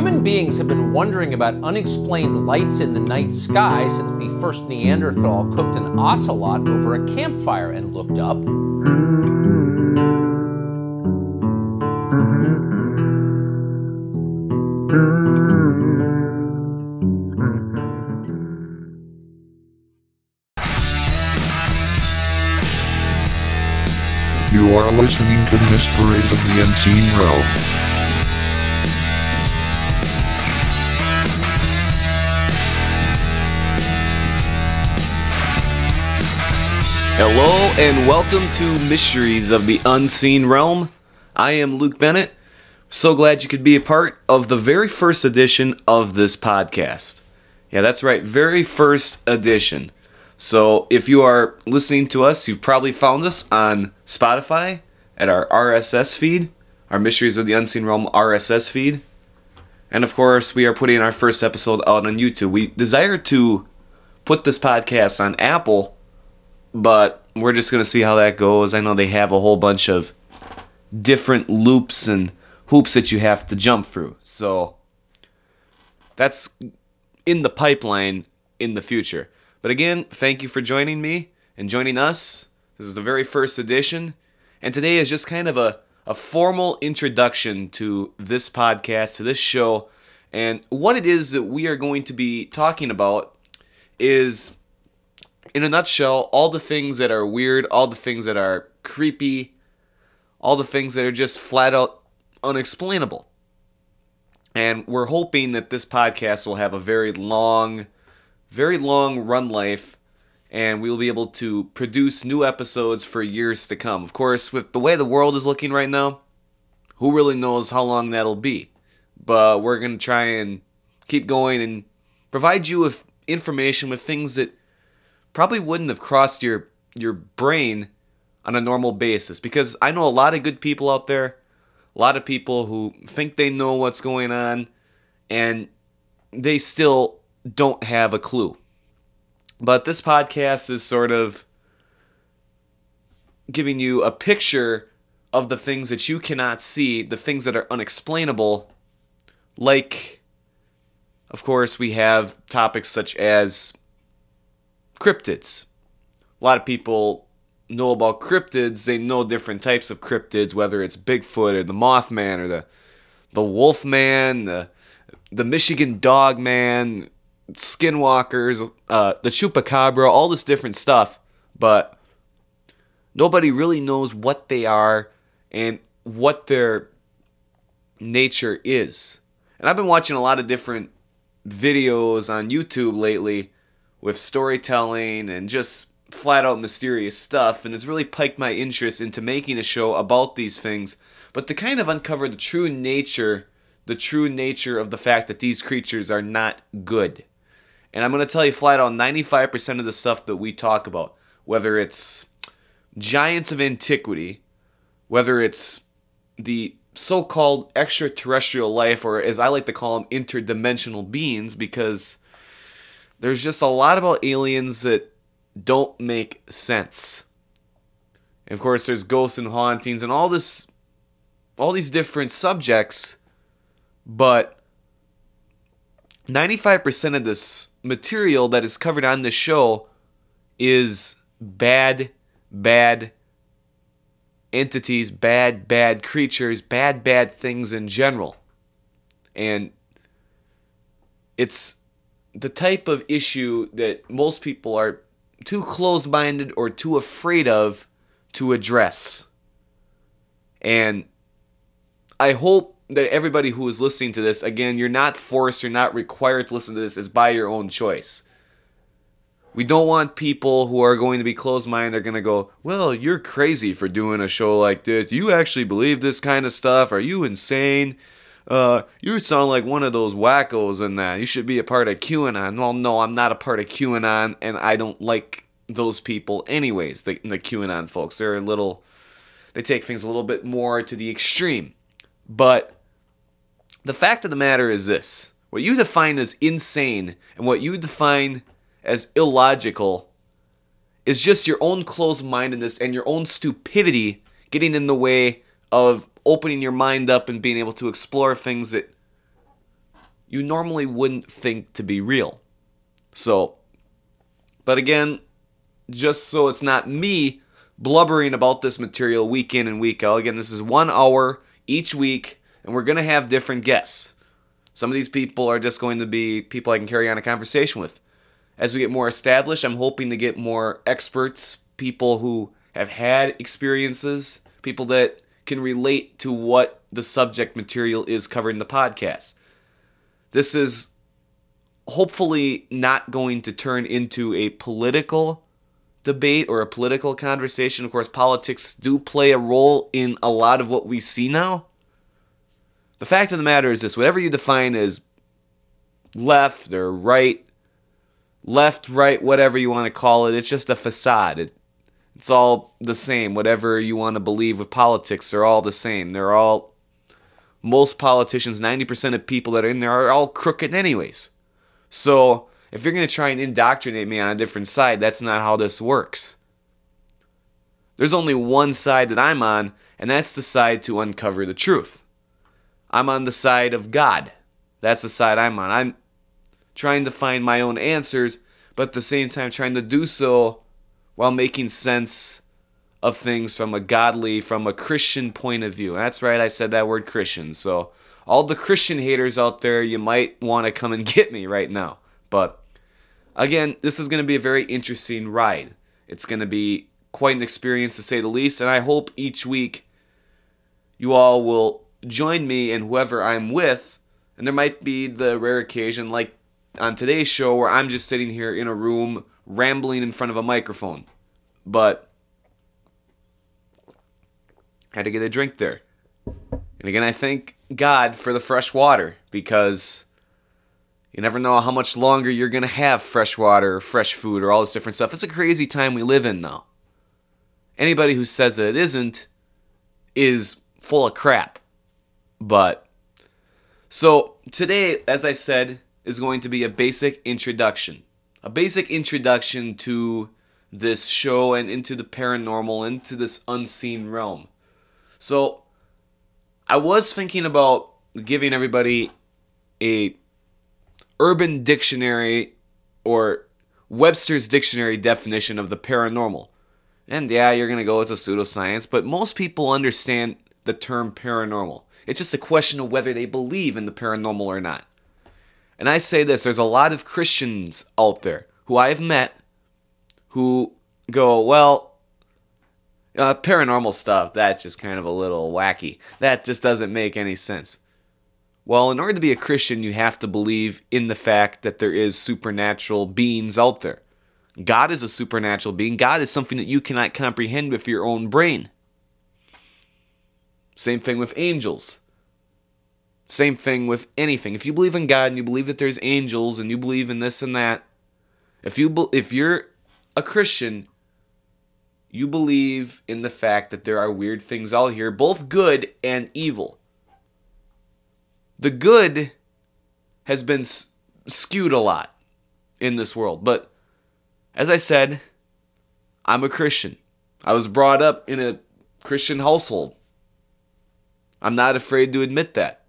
Human beings have been wondering about unexplained lights in the night sky since the first Neanderthal cooked an ocelot over a campfire and looked up. You are listening to Mysteries of the Unseen Realm. Hello and welcome to Mysteries of the Unseen Realm. I am Luke Bennett. So glad you could be a part of the very first edition of this podcast. Yeah, that's right, very first edition. So if you are listening to us, you've probably found us on Spotify at our RSS feed, our Mysteries of the Unseen Realm RSS feed. And of course, we are putting our first episode out on YouTube. We desire to put this podcast on Apple but we're just going to see how that goes. I know they have a whole bunch of different loops and hoops that you have to jump through. So that's in the pipeline in the future. But again, thank you for joining me and joining us. This is the very first edition. And today is just kind of a, a formal introduction to this podcast, to this show. And what it is that we are going to be talking about is in a nutshell, all the things that are weird, all the things that are creepy, all the things that are just flat out unexplainable. And we're hoping that this podcast will have a very long, very long run life, and we'll be able to produce new episodes for years to come. Of course, with the way the world is looking right now, who really knows how long that'll be? But we're going to try and keep going and provide you with information with things that probably wouldn't have crossed your your brain on a normal basis because I know a lot of good people out there, a lot of people who think they know what's going on and they still don't have a clue. But this podcast is sort of giving you a picture of the things that you cannot see, the things that are unexplainable, like, of course, we have topics such as cryptids. A lot of people know about cryptids. They know different types of cryptids, whether it's Bigfoot or the Mothman or the the Wolfman, the the Michigan Dog Man, Skinwalkers, uh, the Chupacabra, all this different stuff. But nobody really knows what they are and what their nature is. And I've been watching a lot of different videos on YouTube lately with storytelling and just flat out mysterious stuff, and it's really piqued my interest into making a show about these things, but to kind of uncover the true nature, the true nature of the fact that these creatures are not good. And I'm going to tell you flat out 95% of the stuff that we talk about, whether it's giants of antiquity, whether it's the so called extraterrestrial life, or as I like to call them, interdimensional beings, because there's just a lot about aliens that don't make sense. And of course, there's ghosts and hauntings and all this, all these different subjects, but 95% of this material that is covered on this show is bad, bad entities, bad, bad creatures, bad, bad things in general. And it's the type of issue that most people are too close minded or too afraid of to address. And I hope that everybody who is listening to this, again, you're not forced, you're not required to listen to this, is by your own choice. We don't want people who are going to be closed minded, they're going to go, Well, you're crazy for doing a show like this. You actually believe this kind of stuff? Are you insane? Uh, you sound like one of those wackos in that. You should be a part of QAnon. Well, no, I'm not a part of QAnon, and I don't like those people anyways, the, the QAnon folks. They're a little, they take things a little bit more to the extreme. But the fact of the matter is this what you define as insane and what you define as illogical is just your own closed mindedness and your own stupidity getting in the way of opening your mind up and being able to explore things that you normally wouldn't think to be real. So, but again, just so it's not me blubbering about this material week in and week out. Again, this is one hour each week, and we're going to have different guests. Some of these people are just going to be people I can carry on a conversation with. As we get more established, I'm hoping to get more experts, people who have had experiences, people that can relate to what the subject material is covered in the podcast. This is hopefully not going to turn into a political debate or a political conversation. Of course, politics do play a role in a lot of what we see now. The fact of the matter is this whatever you define as left or right, left, right, whatever you want to call it, it's just a facade. It, it's all the same. Whatever you want to believe with politics, they're all the same. They're all, most politicians, 90% of people that are in there are all crooked, anyways. So, if you're going to try and indoctrinate me on a different side, that's not how this works. There's only one side that I'm on, and that's the side to uncover the truth. I'm on the side of God. That's the side I'm on. I'm trying to find my own answers, but at the same time trying to do so while making sense of things from a godly, from a Christian point of view. That's right, I said that word Christian. So, all the Christian haters out there, you might want to come and get me right now. But again, this is going to be a very interesting ride. It's going to be quite an experience to say the least, and I hope each week you all will join me and whoever I'm with. And there might be the rare occasion, like on today's show, where I'm just sitting here in a room rambling in front of a microphone. But had to get a drink there. And again, I thank God for the fresh water because you never know how much longer you're going to have fresh water or fresh food or all this different stuff. It's a crazy time we live in now. Anybody who says that it isn't is full of crap. But so today, as I said, is going to be a basic introduction. A basic introduction to this show and into the paranormal, into this unseen realm. So I was thinking about giving everybody a urban dictionary or Webster's dictionary definition of the paranormal. And yeah, you're going to go it's a pseudoscience, but most people understand the term paranormal. It's just a question of whether they believe in the paranormal or not. And I say this there's a lot of Christians out there who I've met who go, well, uh, paranormal stuff, that's just kind of a little wacky. That just doesn't make any sense. Well, in order to be a Christian, you have to believe in the fact that there is supernatural beings out there. God is a supernatural being. God is something that you cannot comprehend with your own brain. Same thing with angels. Same thing with anything. If you believe in God and you believe that there's angels and you believe in this and that, if you if you're a Christian, you believe in the fact that there are weird things out here, both good and evil. The good has been skewed a lot in this world, but as I said, I'm a Christian. I was brought up in a Christian household. I'm not afraid to admit that.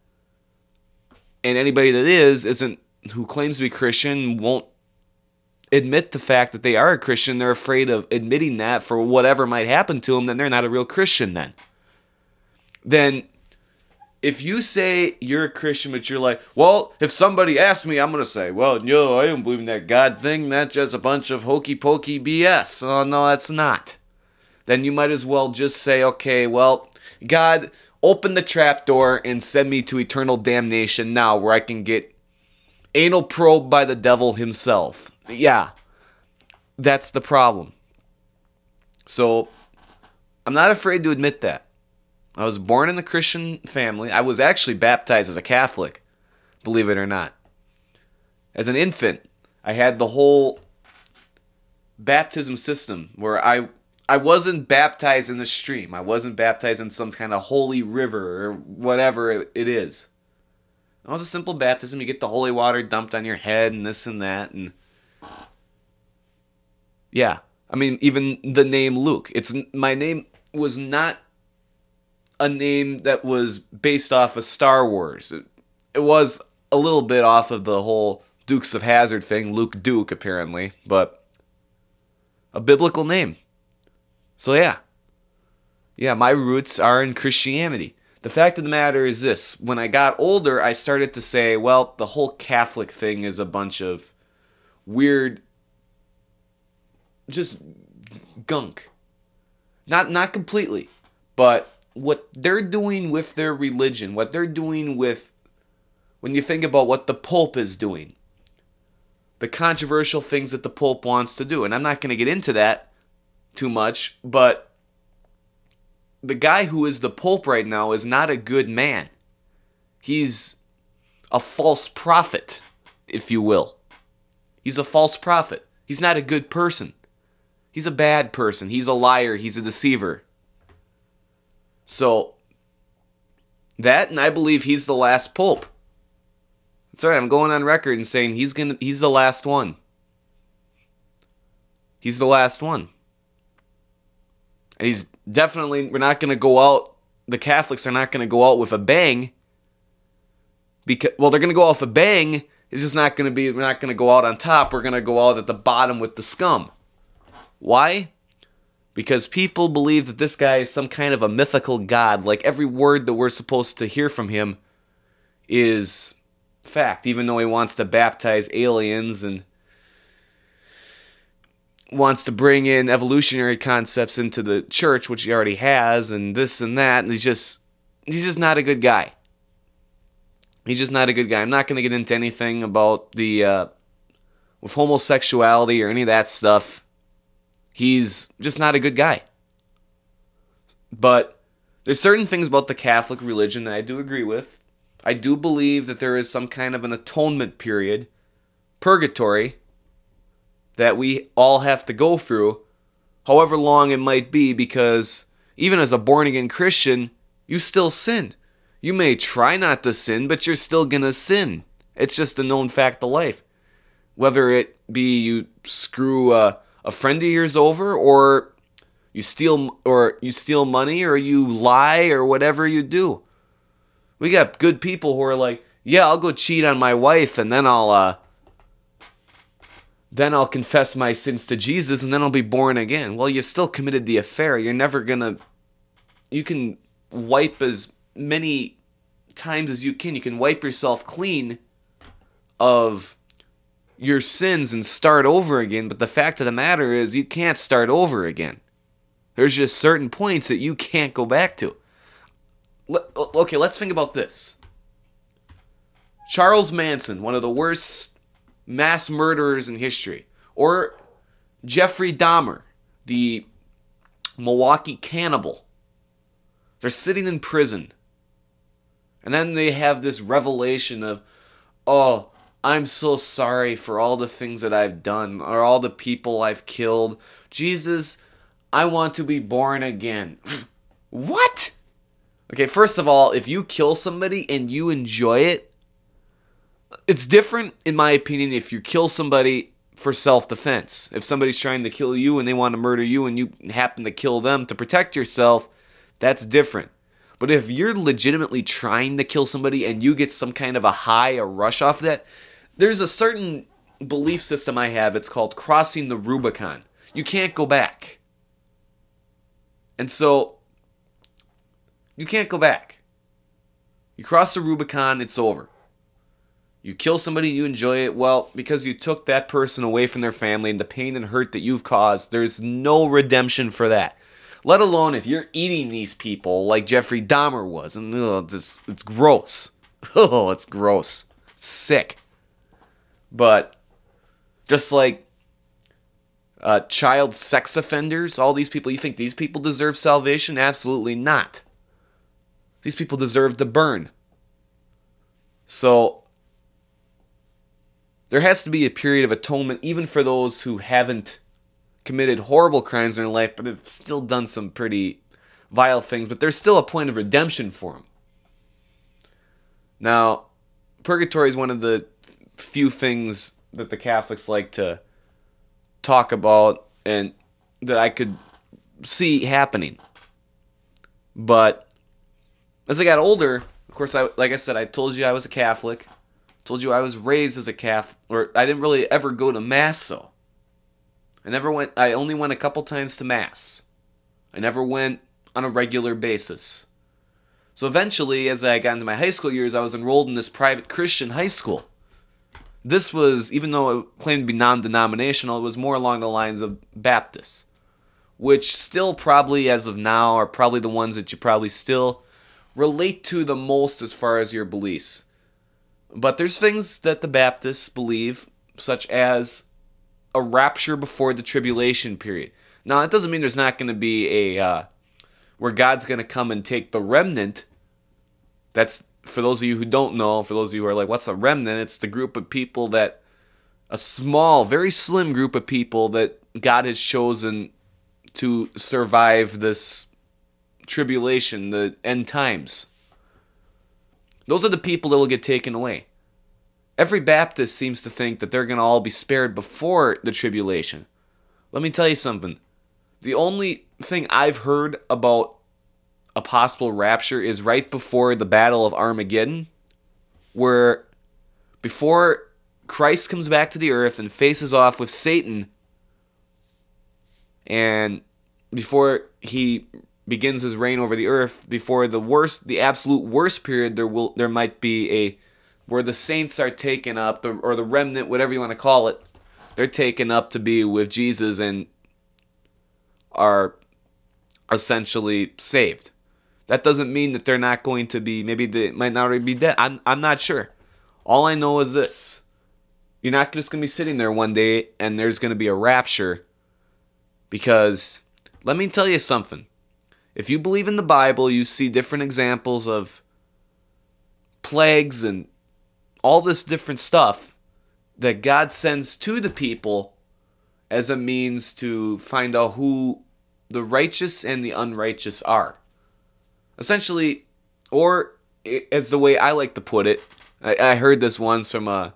And anybody that is isn't who claims to be Christian won't admit the fact that they are a Christian. They're afraid of admitting that for whatever might happen to them, then they're not a real Christian then. Then if you say you're a Christian, but you're like, well, if somebody asks me, I'm gonna say, well, no, I don't believe in that God thing. That's just a bunch of hokey pokey BS. Oh no, that's not. Then you might as well just say, okay, well, God, open the trap door and send me to eternal damnation now, where I can get anal probed by the devil himself. Yeah, that's the problem. So, I'm not afraid to admit that. I was born in a Christian family. I was actually baptized as a Catholic, believe it or not. As an infant, I had the whole baptism system where I I wasn't baptized in the stream. I wasn't baptized in some kind of holy river or whatever it is. It was a simple baptism. You get the holy water dumped on your head and this and that and yeah. I mean, even the name Luke. It's my name was not a name that was based off of Star Wars. It, it was a little bit off of the whole Dukes of Hazzard thing, Luke Duke apparently, but a biblical name. So yeah. Yeah, my roots are in Christianity. The fact of the matter is this when I got older, I started to say, well, the whole Catholic thing is a bunch of weird, just gunk. Not, not completely, but what they're doing with their religion, what they're doing with, when you think about what the Pope is doing, the controversial things that the Pope wants to do. And I'm not going to get into that too much, but the guy who is the Pope right now is not a good man. He's a false prophet, if you will. He's a false prophet. He's not a good person. He's a bad person. He's a liar. He's a deceiver. So, that, and I believe he's the last Pope. Right. I'm going on record and saying he's gonna. He's the last one. He's the last one. And he's definitely, we're not going to go out, the Catholics are not going to go out with a bang. Because, well, they're going to go off a bang. It's just not going to be, we're not going to go out on top. We're going to go out at the bottom with the scum. Why? Because people believe that this guy is some kind of a mythical god. Like every word that we're supposed to hear from him is fact, even though he wants to baptize aliens and wants to bring in evolutionary concepts into the church, which he already has, and this and that, and he's just he's just not a good guy. He's just not a good guy. I'm not going to get into anything about the uh, with homosexuality or any of that stuff. He's just not a good guy. But there's certain things about the Catholic religion that I do agree with. I do believe that there is some kind of an atonement period, purgatory, that we all have to go through, however long it might be, because even as a born again Christian, you still sin. You may try not to sin, but you're still gonna sin. It's just a known fact of life. Whether it be you screw a, a friend of yours over, or you steal, or you steal money, or you lie, or whatever you do. We got good people who are like, yeah, I'll go cheat on my wife, and then I'll uh, then I'll confess my sins to Jesus and then I'll be born again. Well, you still committed the affair. You're never going to you can wipe as many times as you can. You can wipe yourself clean of your sins and start over again, but the fact of the matter is you can't start over again. There's just certain points that you can't go back to. Okay, let's think about this. Charles Manson, one of the worst mass murderers in history. Or Jeffrey Dahmer, the Milwaukee cannibal. They're sitting in prison. And then they have this revelation of, oh, I'm so sorry for all the things that I've done or all the people I've killed. Jesus, I want to be born again. what? Okay, first of all, if you kill somebody and you enjoy it, it's different, in my opinion, if you kill somebody for self defense. If somebody's trying to kill you and they want to murder you and you happen to kill them to protect yourself, that's different. But if you're legitimately trying to kill somebody and you get some kind of a high, a rush off that, there's a certain belief system I have. It's called crossing the Rubicon. You can't go back. And so, you can't go back. You cross the Rubicon, it's over. You kill somebody, you enjoy it. Well, because you took that person away from their family and the pain and hurt that you've caused, there's no redemption for that. Let alone if you're eating these people like Jeffrey Dahmer was, and ugh, it's, it's gross. Oh, it's gross. It's sick. But just like uh, child sex offenders, all these people, you think these people deserve salvation? Absolutely not. These people deserve to burn. So there has to be a period of atonement even for those who haven't committed horrible crimes in their life but have still done some pretty vile things but there's still a point of redemption for them now purgatory is one of the few things that the catholics like to talk about and that i could see happening. But as i got older of course i like i said i told you i was a catholic Told you I was raised as a Catholic, or I didn't really ever go to Mass, so. I never went, I only went a couple times to Mass. I never went on a regular basis. So eventually, as I got into my high school years, I was enrolled in this private Christian high school. This was, even though it claimed to be non denominational, it was more along the lines of Baptists, which still probably, as of now, are probably the ones that you probably still relate to the most as far as your beliefs. But there's things that the Baptists believe, such as a rapture before the tribulation period. Now, that doesn't mean there's not going to be a uh, where God's going to come and take the remnant. That's for those of you who don't know, for those of you who are like, what's a remnant? It's the group of people that, a small, very slim group of people that God has chosen to survive this tribulation, the end times. Those are the people that will get taken away. Every Baptist seems to think that they're going to all be spared before the tribulation. Let me tell you something. The only thing I've heard about a possible rapture is right before the Battle of Armageddon, where before Christ comes back to the earth and faces off with Satan, and before he begins his reign over the earth, before the worst, the absolute worst period, there will there might be a where the saints are taken up, or the remnant, whatever you want to call it, they're taken up to be with Jesus and are essentially saved. That doesn't mean that they're not going to be, maybe they might not already be dead. I'm, I'm not sure. All I know is this you're not just to be sitting there one day and there's to be a rapture. Because let me tell you something. If you believe in the Bible, you see different examples of plagues and all this different stuff that God sends to the people as a means to find out who the righteous and the unrighteous are. Essentially, or as the way I like to put it, I, I heard this once from a,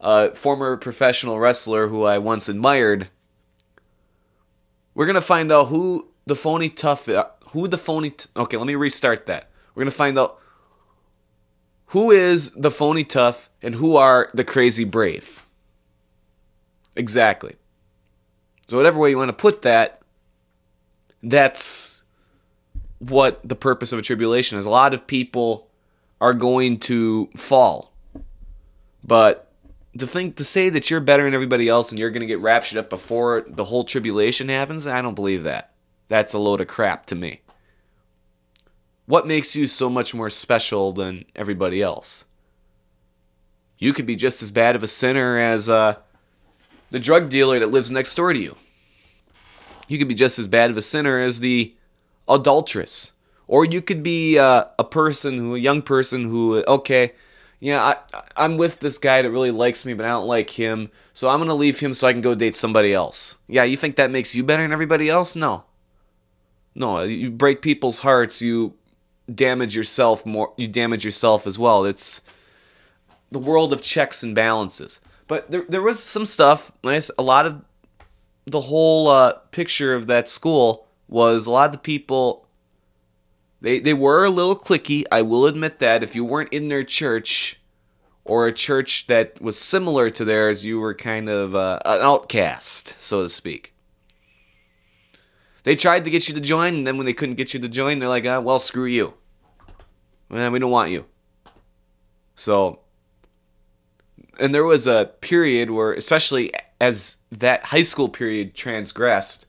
a former professional wrestler who I once admired. We're gonna find out who the phony tough, uh, who the phony. T- okay, let me restart that. We're gonna find out who is the phony tough and who are the crazy brave. Exactly. So, whatever way you want to put that, that's what the purpose of a tribulation is. A lot of people are going to fall. But to think to say that you're better than everybody else and you're going to get raptured up before the whole tribulation happens, I don't believe that. That's a load of crap to me. What makes you so much more special than everybody else? You could be just as bad of a sinner as uh, the drug dealer that lives next door to you. You could be just as bad of a sinner as the adulteress. Or you could be uh, a person who, a young person who, okay, yeah, I, I'm with this guy that really likes me, but I don't like him, so I'm gonna leave him so I can go date somebody else. Yeah, you think that makes you better than everybody else? No. No, you break people's hearts, you damage yourself more you damage yourself as well. It's the world of checks and balances. But there, there was some stuff nice a lot of the whole uh, picture of that school was a lot of the people they, they were a little clicky i will admit that. If you weren't in their church or a church that was similar to theirs you were kind of uh, an outcast so to speak they tried to get you to join, and then when they couldn't get you to join, they're like, ah, well, screw you. Man, we don't want you. So, and there was a period where, especially as that high school period transgressed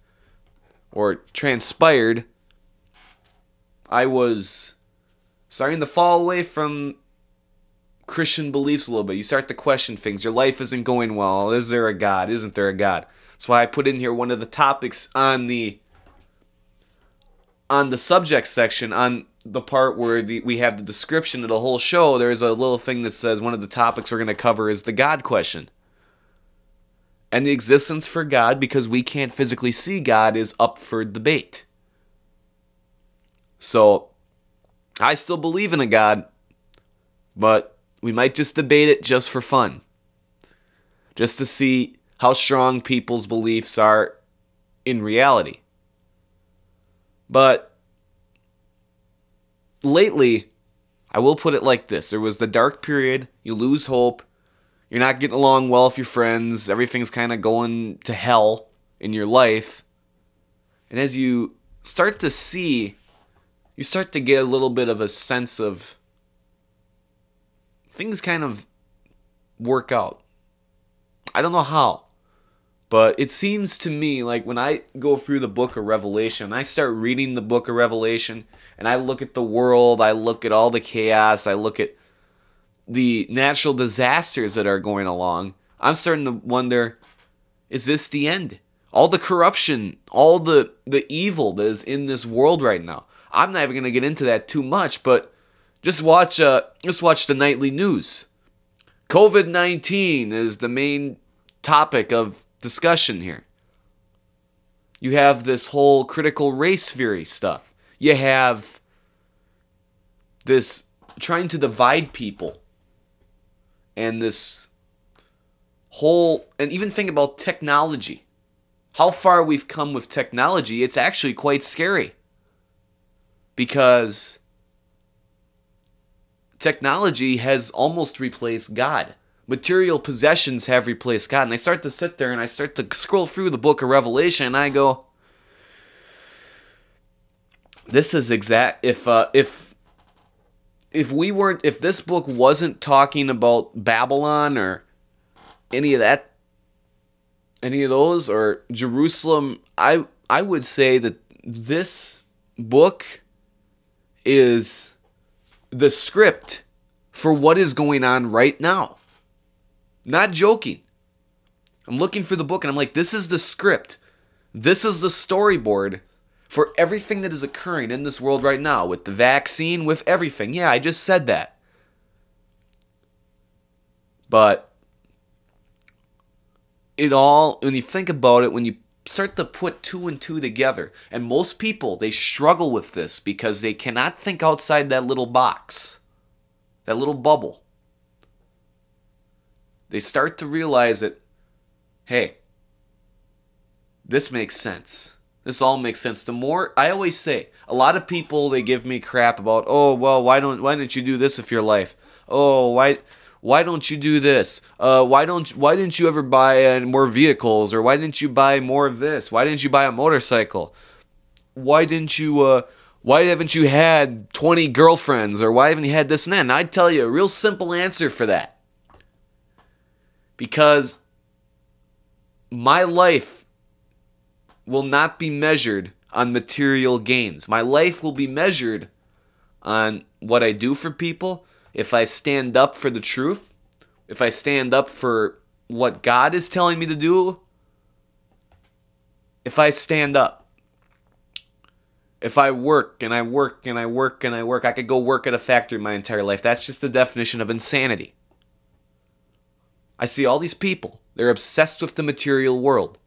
or transpired, I was starting to fall away from Christian beliefs a little bit. You start to question things. Your life isn't going well. Is there a God? Isn't there a God? That's why I put in here one of the topics on the on the subject section on the part where the, we have the description of the whole show, there's a little thing that says one of the topics we're going to cover is the God question. And the existence for God, because we can't physically see God, is up for debate. So, I still believe in a God, but we might just debate it just for fun. Just to see how strong people's beliefs are in reality. But lately, I will put it like this. There was the dark period, you lose hope, you're not getting along well with your friends, everything's kind of going to hell in your life. And as you start to see, you start to get a little bit of a sense of things kind of work out. I don't know how, but it seems to me like when I go through the book of Revelation, I start reading the book of Revelation, and I look at the world, I look at all the chaos, I look at the natural disasters that are going along, I'm starting to wonder is this the end? All the corruption, all the, the evil that is in this world right now. I'm not even going to get into that too much, but just watch uh, just watch the nightly news. COVID 19 is the main topic of discussion here. You have this whole critical race theory stuff. You have this trying to divide people and this whole and even think about technology how far we've come with technology it's actually quite scary because technology has almost replaced god material possessions have replaced god and i start to sit there and i start to scroll through the book of revelation and i go this is exact if uh if if we weren't if this book wasn't talking about Babylon or any of that any of those or Jerusalem, I I would say that this book is the script for what is going on right now. Not joking. I'm looking for the book and I'm like, this is the script. This is the storyboard for everything that is occurring in this world right now with the vaccine, with everything. Yeah, I just said that. But it all, when you think about it, when you start to put two and two together, and most people, they struggle with this because they cannot think outside that little box, that little bubble. They start to realize that, hey, this makes sense this all makes sense. The more I always say, a lot of people they give me crap about, oh well, why don't why didn't you do this with your life? Oh why why don't you do this? Uh, why don't why didn't you ever buy uh, more vehicles or why didn't you buy more of this? Why didn't you buy a motorcycle? Why didn't you uh, why haven't you had 20 girlfriends or why haven't you had this and that? And I'd tell you a real simple answer for that. Because my life will not be measured on material gains. My life will be measured on what I do for people. If I stand up for the truth, if I stand up for what God is telling me to do, if I stand up, if I work and I work and I work and I work, I could go work at a factory my entire life. That's just the definition of insanity. I see all these people, they're obsessed with the material world.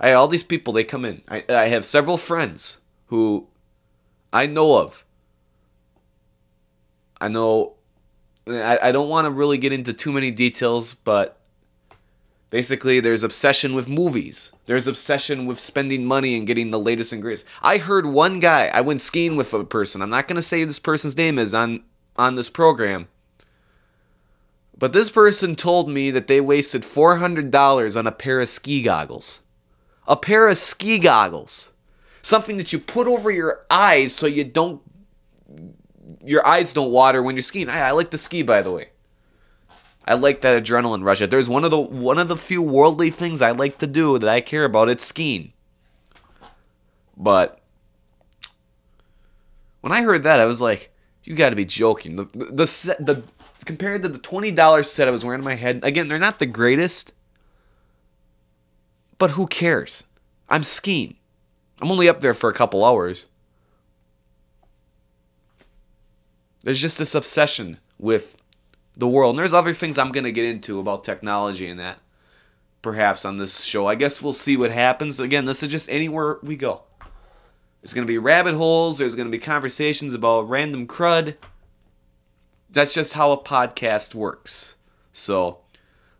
I all these people they come in. I I have several friends who I know of. I know I, I don't want to really get into too many details, but basically there's obsession with movies. There's obsession with spending money and getting the latest and greatest. I heard one guy, I went skiing with a person. I'm not gonna say this person's name is on on this program. But this person told me that they wasted $400 on a pair of ski goggles a pair of ski goggles, something that you put over your eyes so you don't your eyes don't water when you're skiing. I, I like to ski, by the way. I like that adrenaline rush. there's one of the one of the few worldly things I like to do that I care about, it's skiing. But when I heard that, I was like, "You got to be joking." The the the, the compared to the twenty dollars set I was wearing in my head, again, they're not the greatest, but who cares? I'm skiing. I'm only up there for a couple hours. There's just this obsession with the world. And there's other things I'm going to get into about technology and that perhaps on this show. I guess we'll see what happens. Again, this is just anywhere we go. There's going to be rabbit holes, there's going to be conversations about random crud. That's just how a podcast works. So,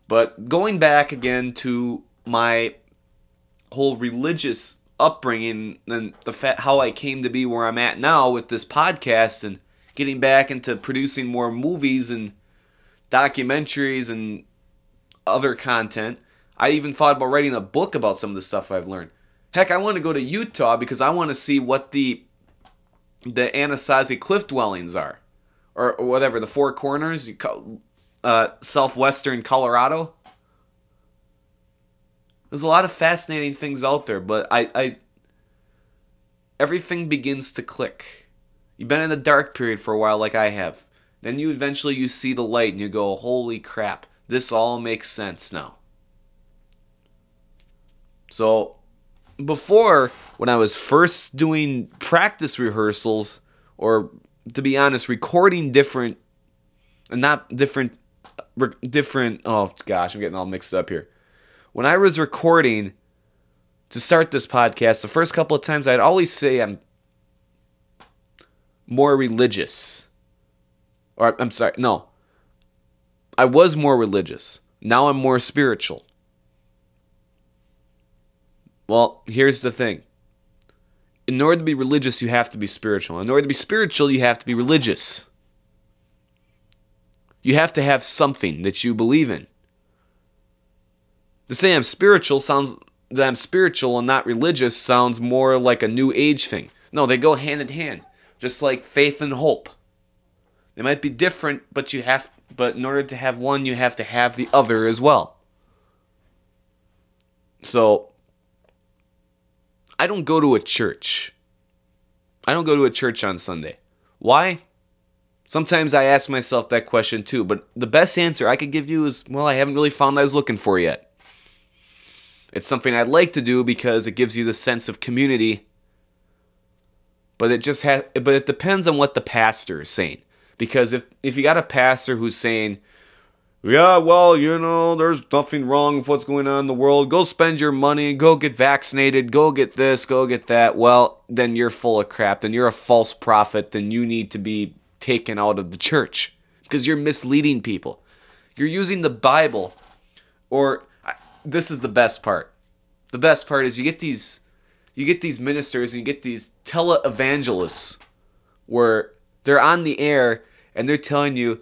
but going back again to my whole religious upbringing and the fact how I came to be where I'm at now with this podcast and getting back into producing more movies and documentaries and other content. I even thought about writing a book about some of the stuff I've learned. Heck, I want to go to Utah because I want to see what the the Anasazi cliff dwellings are, or, whatever the Four Corners, uh, southwestern Colorado. There's a lot of fascinating things out there, but I, I everything begins to click. You've been in the dark period for a while, like I have. Then you eventually you see the light and you go, "Holy crap! This all makes sense now." So, before when I was first doing practice rehearsals, or to be honest, recording different, and not different, different. Oh gosh, I'm getting all mixed up here. When I was recording to start this podcast, the first couple of times I'd always say I'm more religious. Or I'm sorry, no. I was more religious. Now I'm more spiritual. Well, here's the thing. In order to be religious, you have to be spiritual. In order to be spiritual, you have to be religious. You have to have something that you believe in. To say I'm spiritual sounds that I'm spiritual and not religious sounds more like a new age thing. No, they go hand in hand, just like faith and hope. They might be different, but you have but in order to have one, you have to have the other as well. So I don't go to a church. I don't go to a church on Sunday. Why? Sometimes I ask myself that question too, but the best answer I could give you is well, I haven't really found what I was looking for yet. It's something I'd like to do because it gives you the sense of community. But it just has but it depends on what the pastor is saying. Because if if you got a pastor who's saying, yeah, well, you know, there's nothing wrong with what's going on in the world. Go spend your money, go get vaccinated, go get this, go get that. Well, then you're full of crap. Then you're a false prophet. Then you need to be taken out of the church because you're misleading people. You're using the Bible, or this is the best part. The best part is you get these, you get these ministers and you get these televangelists, where they're on the air and they're telling you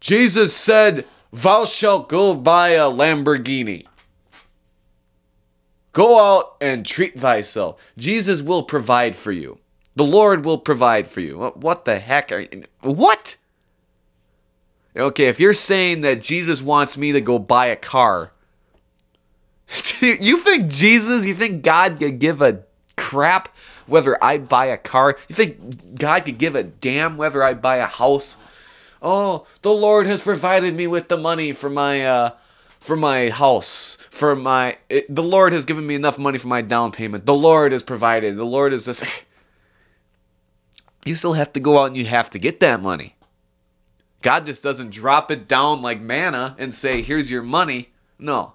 Jesus said, Thou shalt go buy a Lamborghini. Go out and treat thyself. Jesus will provide for you. The Lord will provide for you. What the heck are you? What? Okay, if you're saying that Jesus wants me to go buy a car, you think Jesus, you think God could give a crap whether I buy a car? You think God could give a damn whether I buy a house? Oh, the Lord has provided me with the money for my uh for my house, for my it, the Lord has given me enough money for my down payment. The Lord has provided. The Lord is this You still have to go out and you have to get that money. God just doesn't drop it down like manna and say, "Here's your money." No.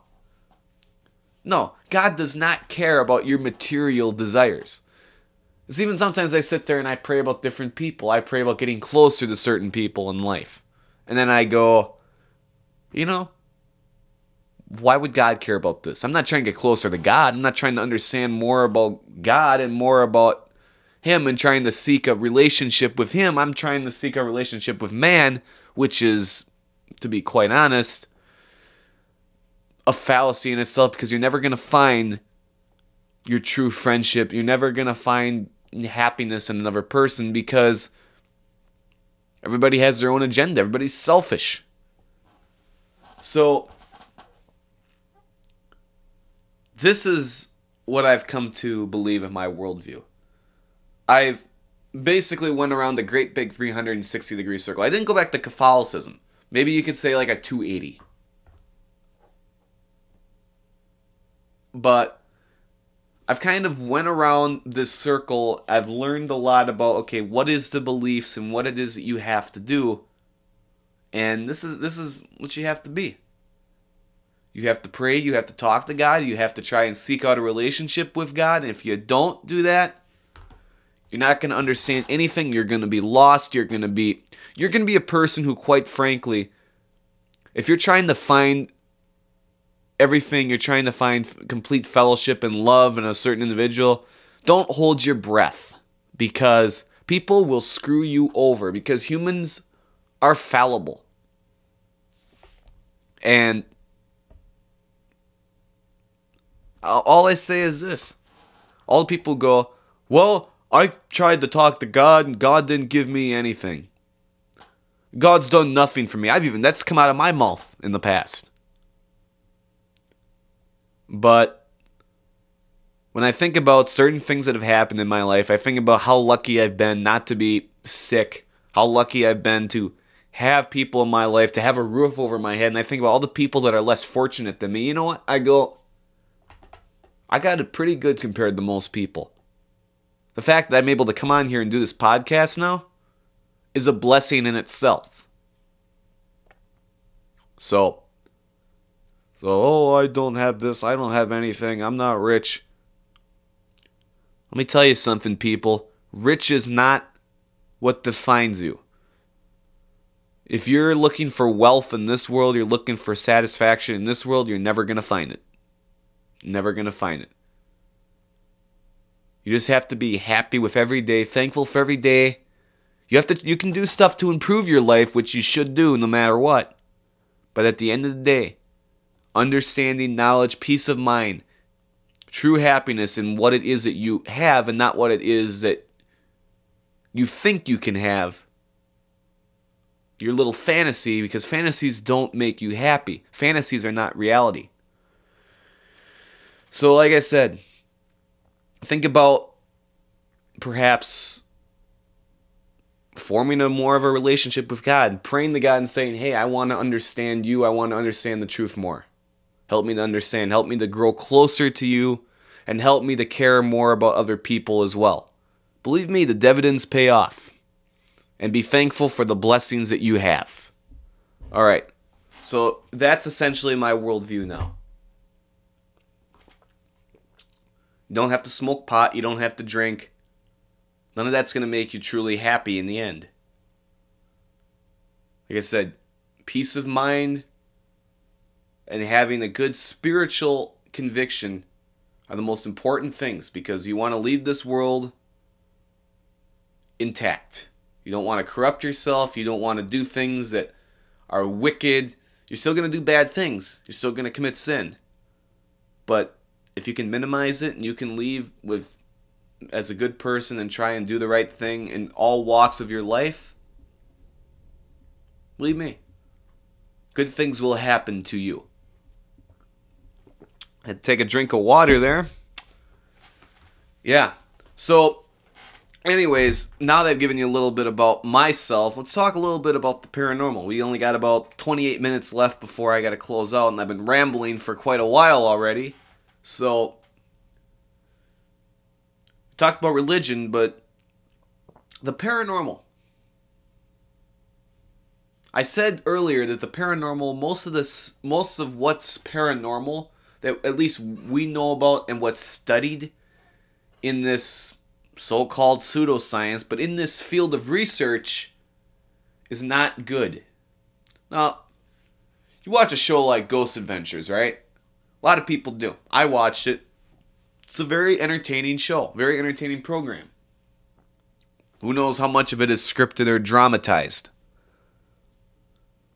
No, God does not care about your material desires. It's even sometimes I sit there and I pray about different people. I pray about getting closer to certain people in life. And then I go, you know, why would God care about this? I'm not trying to get closer to God. I'm not trying to understand more about God and more about Him and trying to seek a relationship with Him. I'm trying to seek a relationship with man, which is, to be quite honest, a fallacy in itself because you're never going to find your true friendship. You're never going to find happiness in another person because everybody has their own agenda. Everybody's selfish. So, this is what I've come to believe in my worldview. I've basically went around the great big 360 degree circle. I didn't go back to Catholicism. Maybe you could say like a 280. But I've kind of went around this circle. I've learned a lot about okay, what is the beliefs and what it is that you have to do. And this is this is what you have to be. You have to pray, you have to talk to God, you have to try and seek out a relationship with God. And if you don't do that, you're not going to understand anything. You're going to be lost. You're going to be you're going to be a person who quite frankly if you're trying to find everything, you're trying to find complete fellowship and love in a certain individual, don't hold your breath because People will screw you over because humans are fallible. And all I say is this. All people go, "Well, I tried to talk to God and God didn't give me anything." God's done nothing for me. I've even that's come out of my mouth in the past. But when I think about certain things that have happened in my life, I think about how lucky I've been not to be sick, how lucky I've been to have people in my life, to have a roof over my head, and I think about all the people that are less fortunate than me. You know what? I go, I got it pretty good compared to most people. The fact that I'm able to come on here and do this podcast now is a blessing in itself. So, so oh, I don't have this, I don't have anything, I'm not rich. Let me tell you something, people. Rich is not what defines you. If you're looking for wealth in this world, you're looking for satisfaction in this world, you're never going to find it. Never going to find it. You just have to be happy with every day, thankful for every day. You have to you can do stuff to improve your life, which you should do no matter what. But at the end of the day, understanding, knowledge, peace of mind, true happiness in what it is that you have and not what it is that you think you can have. Your little fantasy, because fantasies don't make you happy. Fantasies are not reality. So, like I said, think about perhaps forming a more of a relationship with God, praying to God and saying, Hey, I want to understand you. I want to understand the truth more. Help me to understand. Help me to grow closer to you and help me to care more about other people as well. Believe me, the dividends pay off. And be thankful for the blessings that you have. All right. So that's essentially my worldview now. You don't have to smoke pot. You don't have to drink. None of that's going to make you truly happy in the end. Like I said, peace of mind and having a good spiritual conviction are the most important things because you want to leave this world intact. You don't want to corrupt yourself. You don't want to do things that are wicked. You're still going to do bad things. You're still going to commit sin. But if you can minimize it and you can leave with as a good person and try and do the right thing in all walks of your life, believe me, good things will happen to you. Take a drink of water there. Yeah. So, anyways, now that I've given you a little bit about myself, let's talk a little bit about the paranormal. We only got about 28 minutes left before I got to close out, and I've been rambling for quite a while already. So, talked about religion, but the paranormal. I said earlier that the paranormal, most of this, most of what's paranormal that at least we know about and what's studied in this so-called pseudoscience, but in this field of research is not good. Now, you watch a show like Ghost Adventures, right? A lot of people do. I watched it. It's a very entertaining show, very entertaining program. Who knows how much of it is scripted or dramatized?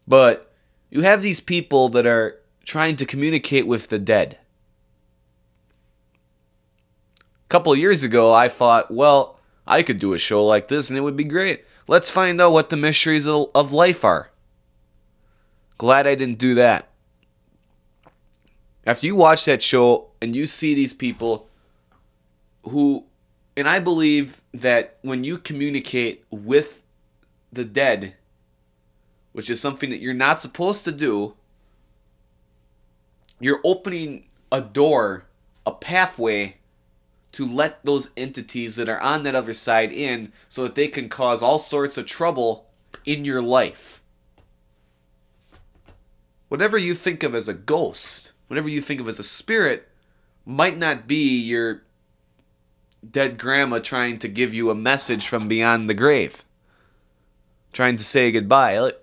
But you have these people that are trying to communicate with the dead. A couple years ago, I thought, well, I could do a show like this and it would be great. Let's find out what the mysteries of life are. Glad I didn't do that. After you watch that show and you see these people who, and I believe that when you communicate with the dead, which is something that you're not supposed to do, you're opening a door, a pathway to let those entities that are on that other side in so that they can cause all sorts of trouble in your life. Whatever you think of as a ghost, whatever you think of as a spirit, might not be your dead grandma trying to give you a message from beyond the grave, trying to say goodbye.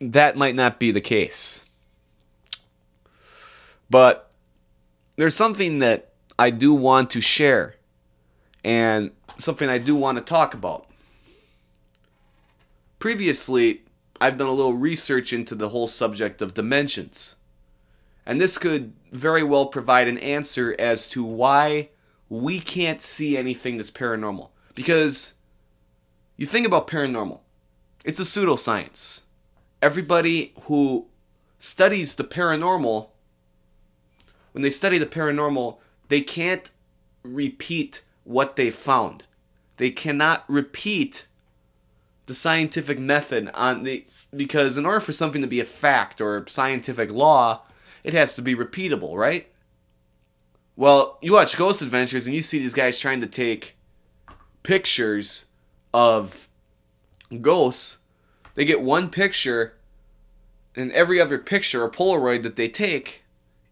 That might not be the case. But there's something that I do want to share and something I do want to talk about. Previously, I've done a little research into the whole subject of dimensions. And this could very well provide an answer as to why we can't see anything that's paranormal. Because you think about paranormal, it's a pseudoscience. Everybody who studies the paranormal, when they study the paranormal, they can't repeat what they found. They cannot repeat the scientific method on the because in order for something to be a fact or scientific law, it has to be repeatable, right? Well, you watch Ghost Adventures and you see these guys trying to take pictures of ghosts. They get one picture, and every other picture or Polaroid that they take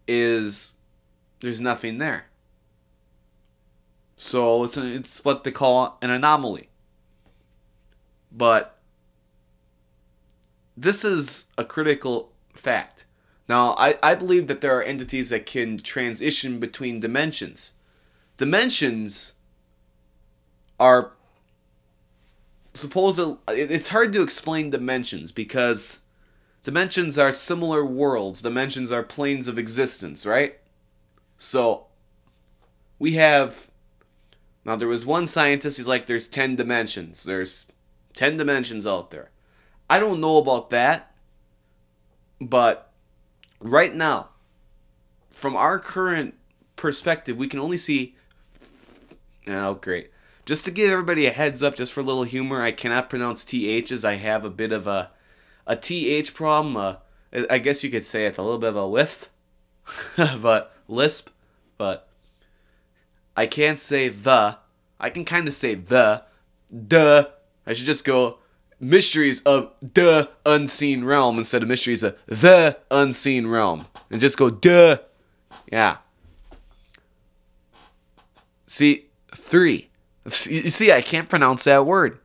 is there's nothing there. So it's, a, it's what they call an anomaly. But this is a critical fact. Now, I, I believe that there are entities that can transition between dimensions. Dimensions are supposed it's hard to explain dimensions because dimensions are similar worlds. Dimensions are planes of existence, right? So we have now there was one scientist he's like there's 10 dimensions. There's 10 dimensions out there. I don't know about that, but right now, from our current perspective, we can only see. Oh, great. Just to give everybody a heads up, just for a little humor, I cannot pronounce THs. I have a bit of a, a TH problem. Uh, I guess you could say it's a little bit of a lisp, but lisp, but I can't say the. I can kind of say the, duh. I should just go mysteries of the unseen realm instead of mysteries of the unseen realm. And just go duh. Yeah. See, three. You see, I can't pronounce that word.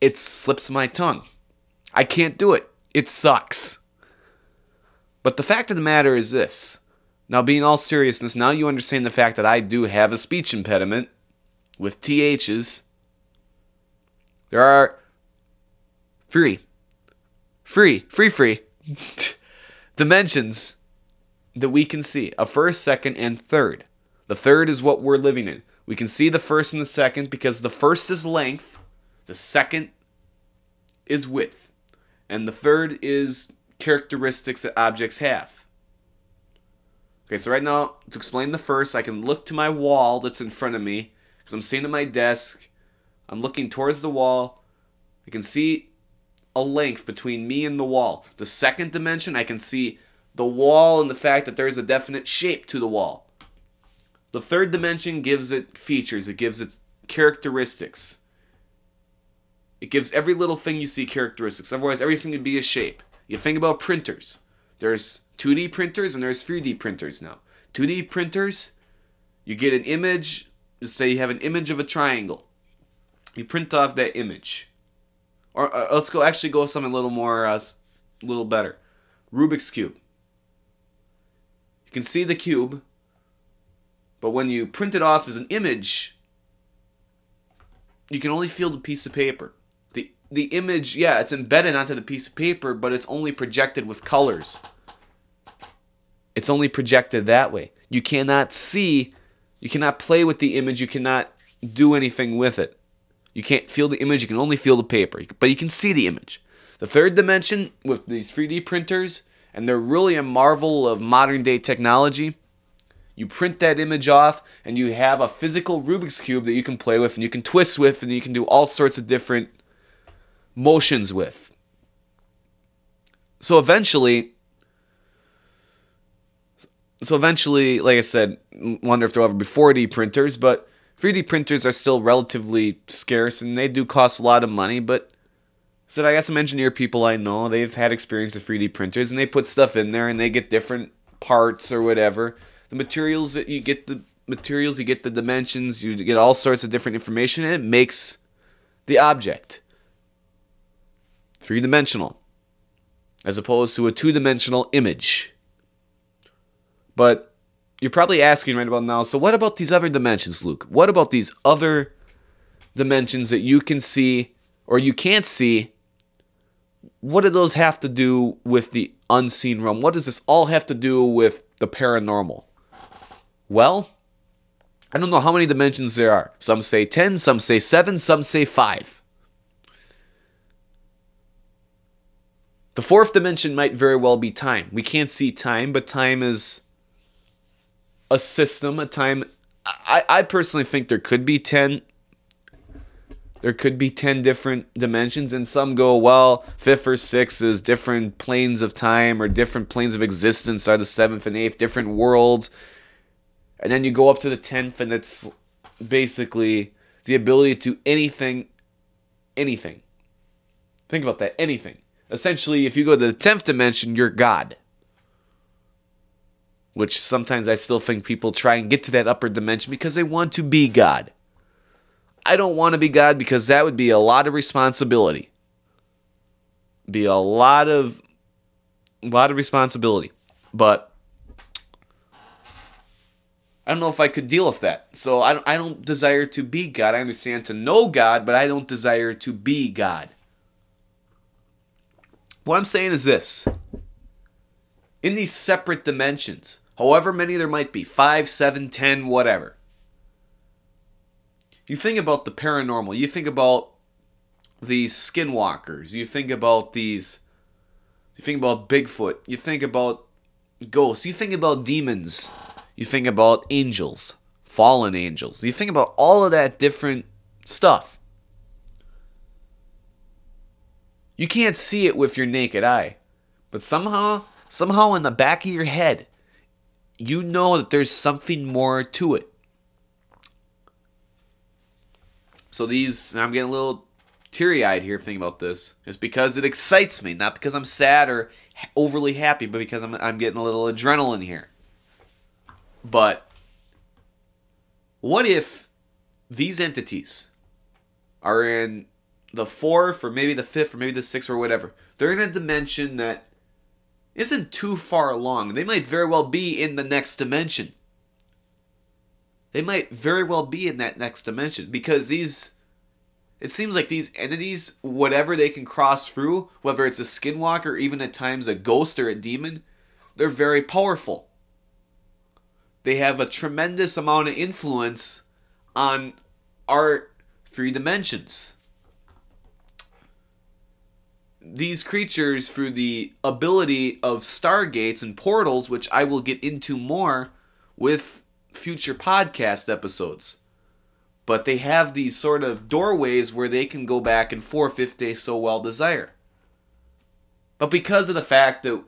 It slips my tongue. I can't do it. It sucks. But the fact of the matter is this. Now, being all seriousness, now you understand the fact that I do have a speech impediment with THs. There are free, free, free, free dimensions that we can see a first, second, and third. The third is what we're living in. We can see the first and the second because the first is length, the second is width, and the third is characteristics that objects have. Okay, so right now, to explain the first, I can look to my wall that's in front of me because I'm sitting at my desk. I'm looking towards the wall. I can see a length between me and the wall. The second dimension, I can see the wall and the fact that there's a definite shape to the wall. The third dimension gives it features, it gives it characteristics. It gives every little thing you see characteristics. Otherwise, everything would be a shape. You think about printers. There's 2D printers and there's 3D printers now. 2D printers, you get an image, say you have an image of a triangle. You print off that image. Or uh, let's go actually go something a little more, a uh, little better. Rubik's Cube. You can see the cube, but when you print it off as an image, you can only feel the piece of paper. The, the image, yeah, it's embedded onto the piece of paper, but it's only projected with colors. It's only projected that way. You cannot see, you cannot play with the image, you cannot do anything with it. You can't feel the image, you can only feel the paper, but you can see the image. The third dimension with these 3D printers, and they're really a marvel of modern day technology. You print that image off, and you have a physical Rubik's Cube that you can play with, and you can twist with, and you can do all sorts of different motions with. So eventually, so eventually, like I said, wonder if there'll ever be 4D printers, but 3D printers are still relatively scarce and they do cost a lot of money, but said I got some engineer people I know, they've had experience with 3D printers and they put stuff in there and they get different parts or whatever. The materials that you get the materials, you get the dimensions, you get all sorts of different information and it makes the object three dimensional as opposed to a two dimensional image. But you're probably asking right about now, so what about these other dimensions, Luke? What about these other dimensions that you can see or you can't see? What do those have to do with the unseen realm? What does this all have to do with the paranormal? Well, I don't know how many dimensions there are. Some say 10, some say 7, some say 5. The fourth dimension might very well be time. We can't see time, but time is a system, a time. I, I personally think there could be 10. There could be 10 different dimensions, and some go, well, fifth or sixth is different planes of time or different planes of existence are the seventh and eighth, different worlds. And then you go up to the 10th, and it's basically the ability to anything, anything. Think about that anything. Essentially, if you go to the 10th dimension, you're God which sometimes I still think people try and get to that upper dimension because they want to be God. I don't want to be God because that would be a lot of responsibility. Be a lot of a lot of responsibility. But I don't know if I could deal with that. So I don't, I don't desire to be God. I understand to know God, but I don't desire to be God. What I'm saying is this in these separate dimensions, however many there might be five, seven, ten, whatever. You think about the paranormal, you think about these skinwalkers, you think about these, you think about Bigfoot, you think about ghosts, you think about demons, you think about angels, fallen angels, you think about all of that different stuff. You can't see it with your naked eye, but somehow, somehow in the back of your head, you know that there's something more to it. So these, I'm getting a little teary eyed here thinking about this, is because it excites me, not because I'm sad or overly happy, but because I'm, I'm getting a little adrenaline here. But what if these entities are in the fourth or maybe the fifth or maybe the sixth or whatever? They're in a dimension that isn't too far along. They might very well be in the next dimension. They might very well be in that next dimension because these. It seems like these entities, whatever they can cross through, whether it's a skinwalker, even at times a ghost or a demon, they're very powerful. They have a tremendous amount of influence on our three dimensions these creatures through the ability of stargates and portals, which I will get into more with future podcast episodes. But they have these sort of doorways where they can go back and forth if they so well desire. But because of the fact that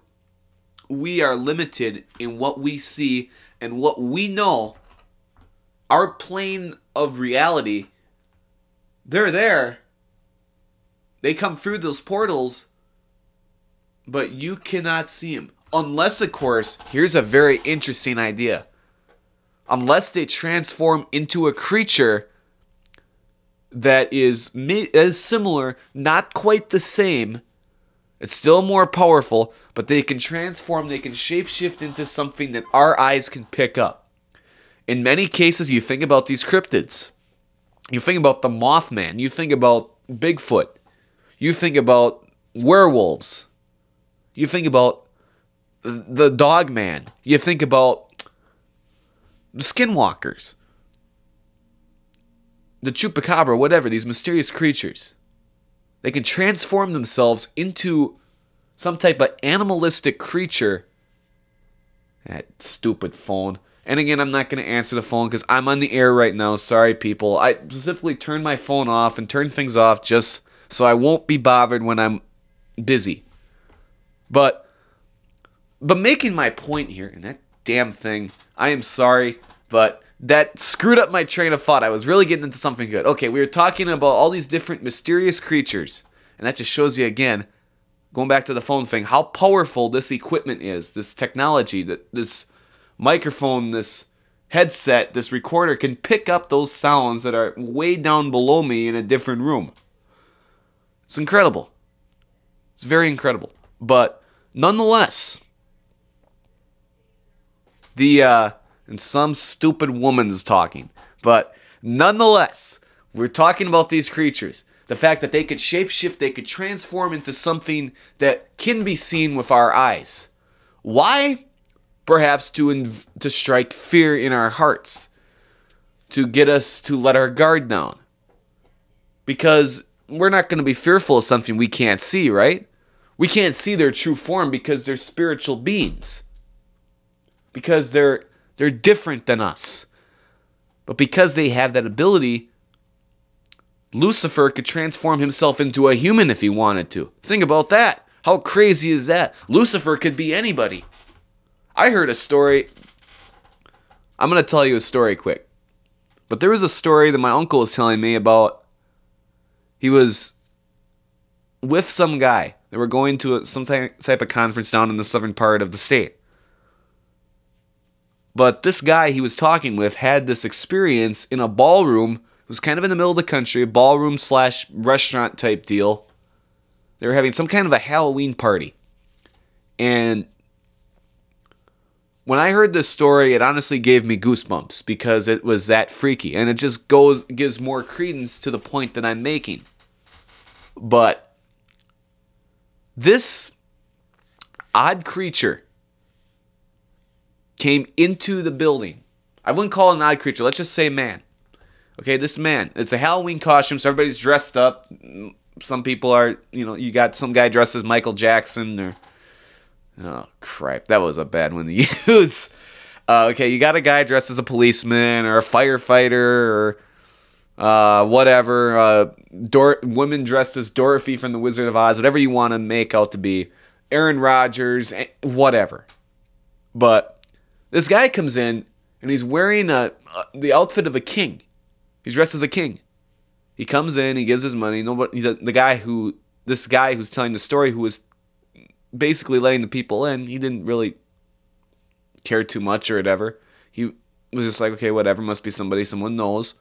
we are limited in what we see and what we know, our plane of reality, they're there they come through those portals, but you cannot see them. Unless, of course, here's a very interesting idea. Unless they transform into a creature that is as similar, not quite the same. It's still more powerful, but they can transform, they can shapeshift into something that our eyes can pick up. In many cases, you think about these cryptids. You think about the Mothman, you think about Bigfoot, you think about werewolves. You think about the Dogman. You think about skinwalkers. The chupacabra, whatever, these mysterious creatures. They can transform themselves into some type of animalistic creature. That stupid phone. And again, I'm not going to answer the phone because I'm on the air right now. Sorry, people. I specifically turned my phone off and turned things off just so I won't be bothered when I'm busy. But but making my point here, and that damn thing, I am sorry, but that screwed up my train of thought. I was really getting into something good. Okay, we were talking about all these different mysterious creatures, and that just shows you again, going back to the phone thing, how powerful this equipment is, this technology, that this microphone, this headset, this recorder can pick up those sounds that are way down below me in a different room. It's incredible. It's very incredible. But nonetheless, the uh, and some stupid woman's talking. But nonetheless, we're talking about these creatures. The fact that they could shapeshift, they could transform into something that can be seen with our eyes. Why? Perhaps to inv- to strike fear in our hearts, to get us to let our guard down. Because we're not going to be fearful of something we can't see, right? We can't see their true form because they're spiritual beings. Because they're they're different than us. But because they have that ability, Lucifer could transform himself into a human if he wanted to. Think about that. How crazy is that? Lucifer could be anybody. I heard a story. I'm going to tell you a story quick. But there was a story that my uncle was telling me about. He was with some guy. They were going to a, some type of conference down in the southern part of the state. But this guy he was talking with had this experience in a ballroom. It was kind of in the middle of the country, ballroom slash restaurant type deal. They were having some kind of a Halloween party. And when I heard this story, it honestly gave me goosebumps because it was that freaky. And it just goes gives more credence to the point that I'm making. But this odd creature came into the building. I wouldn't call it an odd creature. Let's just say man. Okay, this man. It's a Halloween costume, so everybody's dressed up. Some people are, you know, you got some guy dressed as Michael Jackson or. Oh, crap. That was a bad one to use. Uh, okay, you got a guy dressed as a policeman or a firefighter or uh, whatever. Uh, Dor- women dressed as Dorothy from The Wizard of Oz, whatever you want to make out to be. Aaron Rodgers, eh, whatever. But this guy comes in and he's wearing a, uh, the outfit of a king. He's dressed as a king. He comes in, he gives his money. Nobody, the, the guy who, this guy who's telling the story, who was basically letting the people in, he didn't really care too much or whatever. He was just like, okay, whatever, must be somebody someone knows.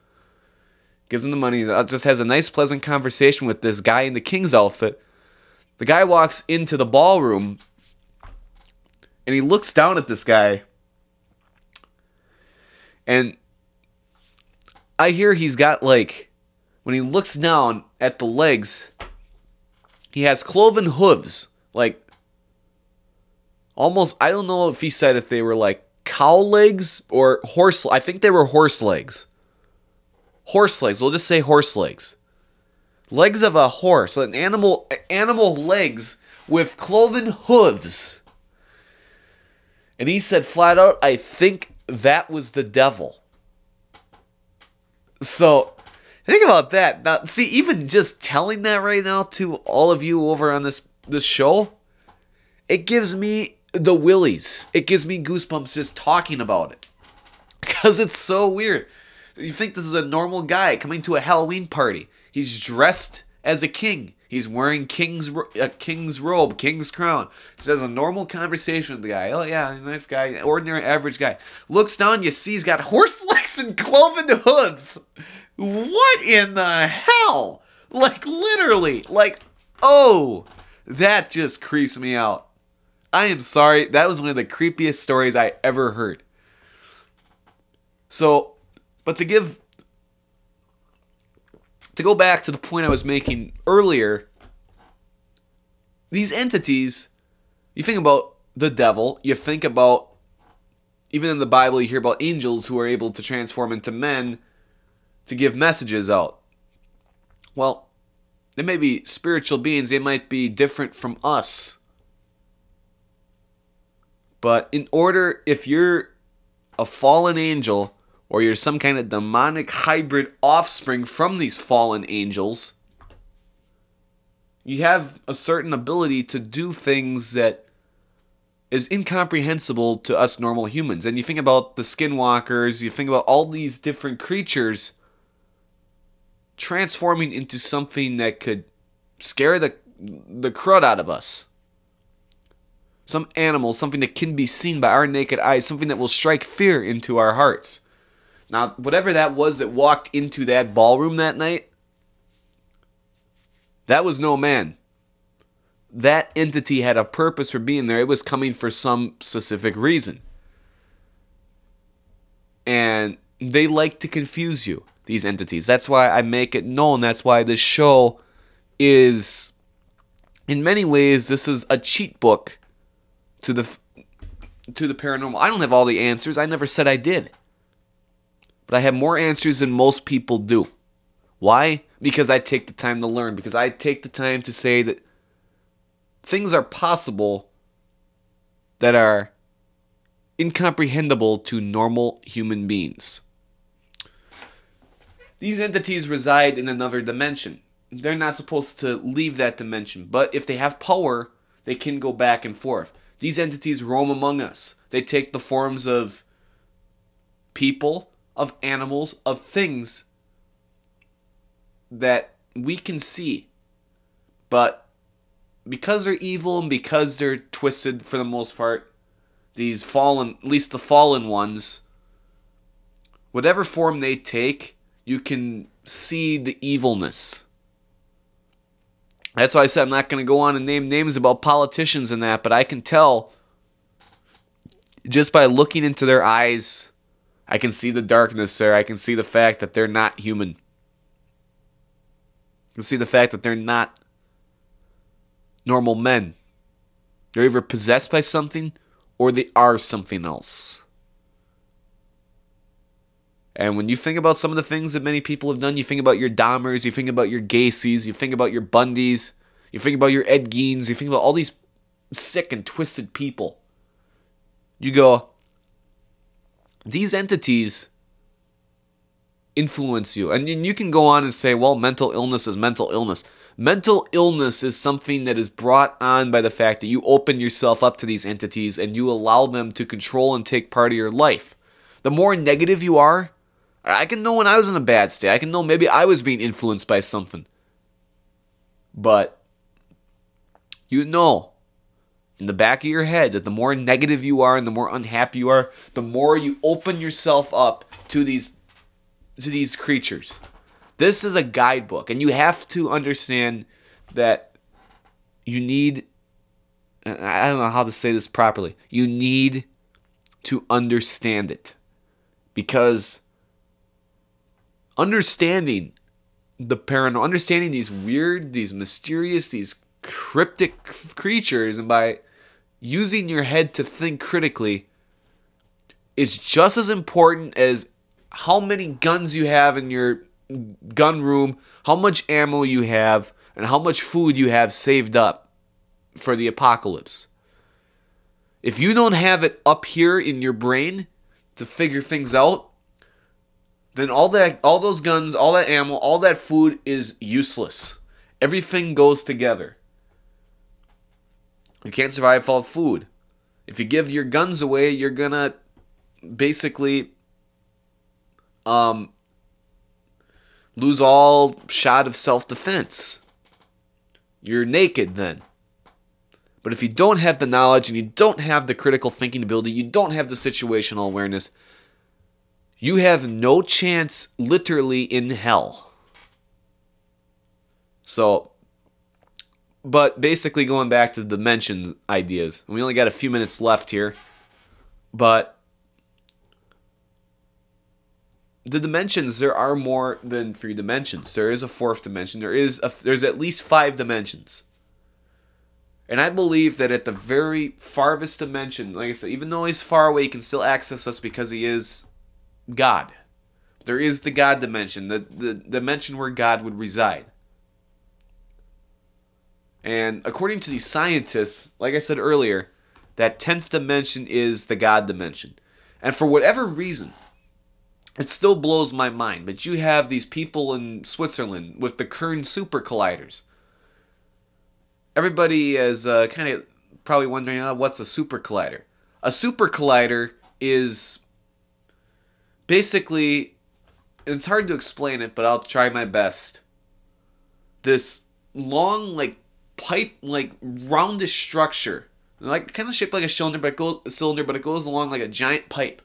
Gives him the money, uh, just has a nice, pleasant conversation with this guy in the king's outfit. The guy walks into the ballroom and he looks down at this guy. And I hear he's got like, when he looks down at the legs, he has cloven hooves. Like, almost, I don't know if he said if they were like cow legs or horse, I think they were horse legs. Horse legs, we'll just say horse legs. Legs of a horse, an animal, animal legs with cloven hooves. And he said flat out, I think that was the devil. So think about that. Now, see, even just telling that right now to all of you over on this this show, it gives me the willies. It gives me goosebumps just talking about it. Because it's so weird. You think this is a normal guy coming to a Halloween party. He's dressed as a king. He's wearing king's a uh, king's robe, king's crown. He has a normal conversation with the guy. Oh yeah, nice guy, ordinary average guy. Looks down, you see he's got horse legs and cloven hooves. What in the hell? Like literally, like oh, that just creeps me out. I am sorry, that was one of the creepiest stories I ever heard. So, but to give to go back to the point I was making earlier, these entities, you think about the devil, you think about, even in the Bible, you hear about angels who are able to transform into men to give messages out. Well, they may be spiritual beings, they might be different from us. But in order, if you're a fallen angel, or you're some kind of demonic hybrid offspring from these fallen angels, you have a certain ability to do things that is incomprehensible to us normal humans. And you think about the skinwalkers, you think about all these different creatures transforming into something that could scare the the crud out of us. Some animal, something that can be seen by our naked eyes, something that will strike fear into our hearts. Now, whatever that was that walked into that ballroom that night, that was no man. That entity had a purpose for being there. It was coming for some specific reason. And they like to confuse you, these entities. That's why I make it known. That's why this show is, in many ways, this is a cheat book to the to the paranormal. I don't have all the answers. I never said I did. But I have more answers than most people do. Why? Because I take the time to learn, because I take the time to say that things are possible that are incomprehensible to normal human beings. These entities reside in another dimension. They're not supposed to leave that dimension, but if they have power, they can go back and forth. These entities roam among us. They take the forms of people, of animals, of things that we can see. But because they're evil and because they're twisted for the most part, these fallen, at least the fallen ones, whatever form they take, you can see the evilness. That's why I said I'm not going to go on and name names about politicians and that, but I can tell just by looking into their eyes, I can see the darkness sir. I can see the fact that they're not human. I can see the fact that they're not normal men. They're either possessed by something or they are something else. And when you think about some of the things that many people have done, you think about your Dahmers, you think about your Gacy's, you think about your Bundys, you think about your Ed Geins, you think about all these sick and twisted people. You go, these entities influence you. And you can go on and say, well, mental illness is mental illness. Mental illness is something that is brought on by the fact that you open yourself up to these entities and you allow them to control and take part of your life. The more negative you are, I can know when I was in a bad state. I can know maybe I was being influenced by something. But you know in the back of your head that the more negative you are and the more unhappy you are, the more you open yourself up to these to these creatures. This is a guidebook and you have to understand that you need I don't know how to say this properly. You need to understand it. Because understanding the paranormal, understanding these weird, these mysterious, these cryptic creatures, and by using your head to think critically is just as important as how many guns you have in your gun room, how much ammo you have, and how much food you have saved up for the apocalypse. If you don't have it up here in your brain to figure things out, then all that all those guns, all that ammo, all that food is useless. Everything goes together. You can't survive without food. If you give your guns away, you're gonna basically um, lose all shot of self defense. You're naked then. But if you don't have the knowledge and you don't have the critical thinking ability, you don't have the situational awareness, you have no chance literally in hell. So, but basically going back to the dimension ideas, we only got a few minutes left here, but the dimensions there are more than three dimensions. There is a fourth dimension. There is a, there's at least five dimensions. And I believe that at the very farthest dimension, like I said, even though he's far away, he can still access us because he is God. There is the God dimension, the, the dimension where God would reside. And according to these scientists, like I said earlier, that 10th dimension is the God dimension. And for whatever reason, it still blows my mind. But you have these people in Switzerland with the Kern super colliders. Everybody is uh, kind of probably wondering oh, what's a super collider. A super collider is basically, it's hard to explain it, but I'll try my best. This long, like pipe, like roundish structure, like kind of shaped like a cylinder, but it goes a cylinder, but it goes along like a giant pipe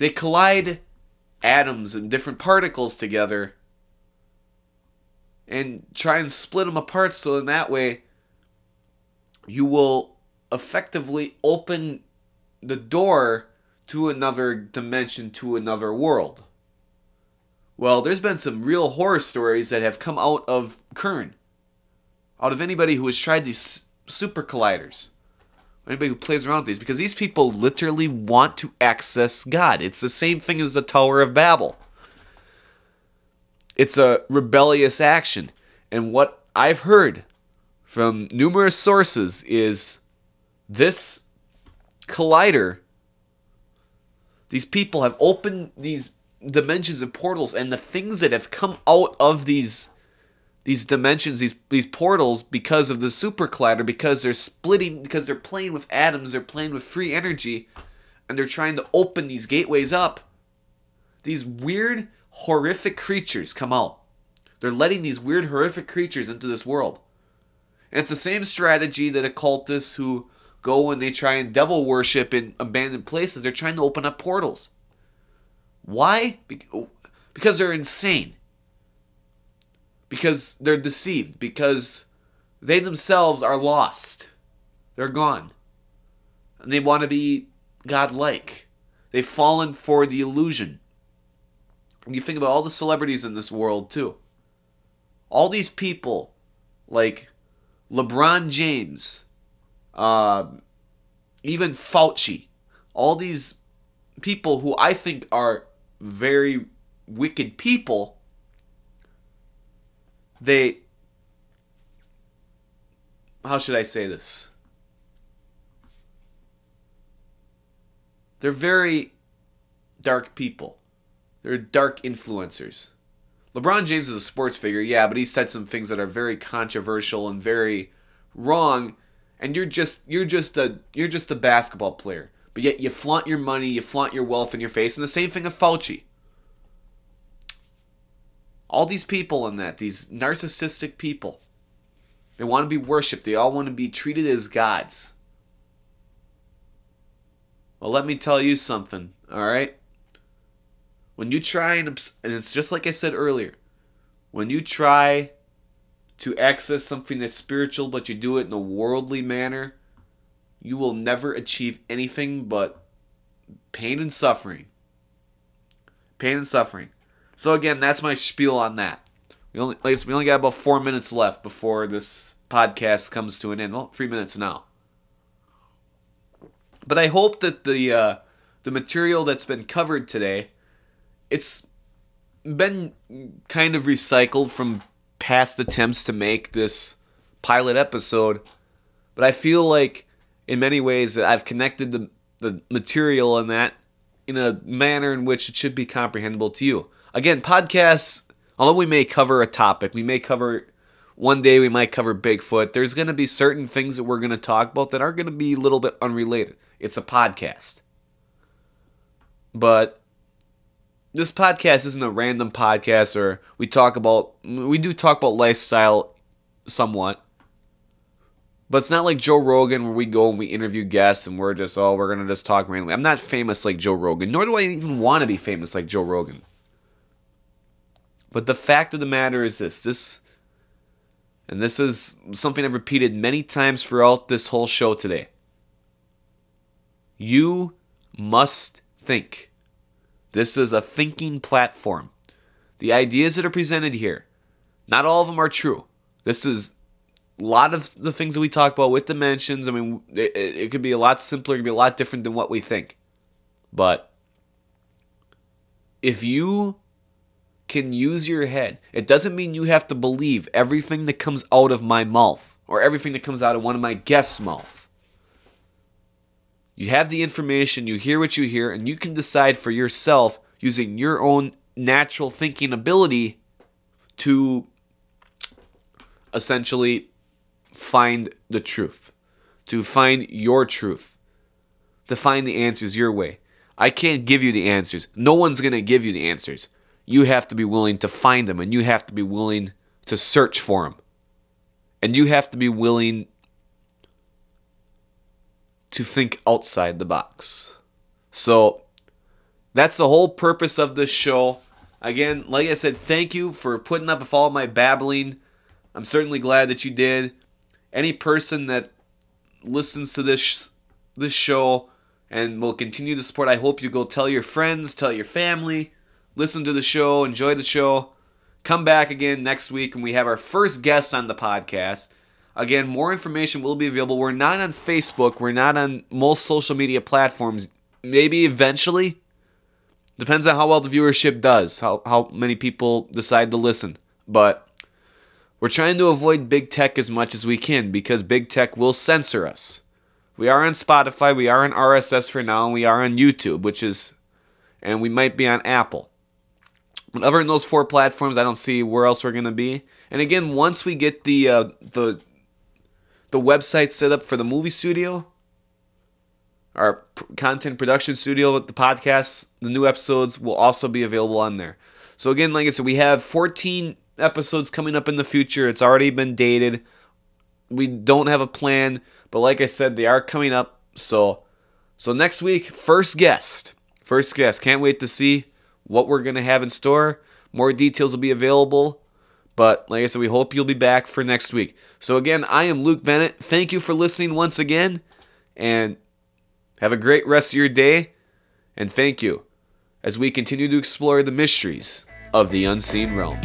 they collide atoms and different particles together and try and split them apart so in that way you will effectively open the door to another dimension, to another world. Well, there's been some real horror stories that have come out of Kern, out of anybody who has tried these super colliders, anybody who plays around with these, because these people literally want to access God. It's the same thing as the Tower of Babel. It's a rebellious action. And what I've heard from numerous sources is this collider, these people have opened these dimensions and portals, and the things that have come out of these these dimensions, these these portals, because of the super collider, because they're splitting, because they're playing with atoms, they're playing with free energy, and they're trying to open these gateways up. These weird, horrific creatures come out. They're letting these weird, horrific creatures into this world. And it's the same strategy that occultists who go and they try and devil worship in abandoned places, they're trying to open up portals. Why? Because they're insane. Because they're deceived. Because they themselves are lost. They're gone. And they want to be godlike. They've fallen for the illusion. And you think about all the celebrities in this world, too. All these people, like LeBron James, uh, even Fauci, all these people who I think are very wicked people, they. How should I say this? They're very dark people. They're dark influencers. LeBron James is a sports figure, yeah, but he said some things that are very controversial and very wrong. And you're just you're just a you're just a basketball player. But yet you flaunt your money, you flaunt your wealth in your face, and the same thing of Fauci. All these people in that, these narcissistic people, they want to be worshipped. They all want to be treated as gods. Well, let me tell you something, all right? When you try and, and it's just like I said earlier, when you try to access something that's spiritual, but you do it in a worldly manner, you will never achieve anything but pain and suffering. Pain and suffering. So again, that's my spiel on that. We only like we only got about four minutes left before this podcast comes to an end. Well, three minutes now. But I hope that the uh, the material that's been covered today, it's been kind of recycled from past attempts to make this pilot episode. But I feel like in many ways I've connected the the material in that in a manner in which it should be comprehensible to you. Again, podcasts, although we may cover a topic, we may cover one day we might cover Bigfoot. There's going to be certain things that we're going to talk about that are going to be a little bit unrelated. It's a podcast. But this podcast isn't a random podcast or we talk about we do talk about lifestyle somewhat but it's not like Joe Rogan where we go and we interview guests and we're just, oh, we're going to just talk randomly. I'm not famous like Joe Rogan, nor do I even want to be famous like Joe Rogan. But the fact of the matter is this this, and this is something I've repeated many times throughout this whole show today. You must think. This is a thinking platform. The ideas that are presented here, not all of them are true. This is a lot of the things that we talk about with dimensions, I mean, it, it could be a lot simpler, it could be a lot different than what we think. But if you can use your head, it doesn't mean you have to believe everything that comes out of my mouth or everything that comes out of one of my guests' mouth. You have the information, you hear what you hear, and you can decide for yourself using your own natural thinking ability to essentially find the truth, to find your truth, to find the answers your way. I can't give you the answers. No one's going to give you the answers. You have to be willing to find them and you have to be willing to search for them. And you have to be willing to think outside the box. So that's the whole purpose of this show. Again, like I said, thank you for putting up with all my babbling. I'm certainly glad that you did any person that listens to this this show and we'll continue to support. I hope you go tell your friends, tell your family, listen to the show, enjoy the show. Come back again next week and we have our first guest on the podcast. Again, more information will be available. We're not on Facebook, we're not on most social media platforms. Maybe eventually. Depends on how well the viewership does, how, how many people decide to listen. But we're trying to avoid big tech as much as we can because big tech will censor us. We are on Spotify, we are on RSS for now, and we are on YouTube, which is, and we might be on Apple. But other than those four platforms, I don't see where else we're gonna be. And again, once we get the uh, the the website set up for the movie studio, our content production studio, the podcasts, the new episodes will also be available on there. So again, like I said, we have 14 episodes coming up in the future. It's already been dated. We don't have a plan, but like I said, they are coming up. So so next week, first guest. First guest. Can't wait to see what we're gonna have in store. More details will be available. But like I said, we hope you'll be back for next week. So again, I am Luke Bennett. Thank you for listening once again. And have a great rest of your day. And thank you as we continue to explore the mysteries of the unseen realm.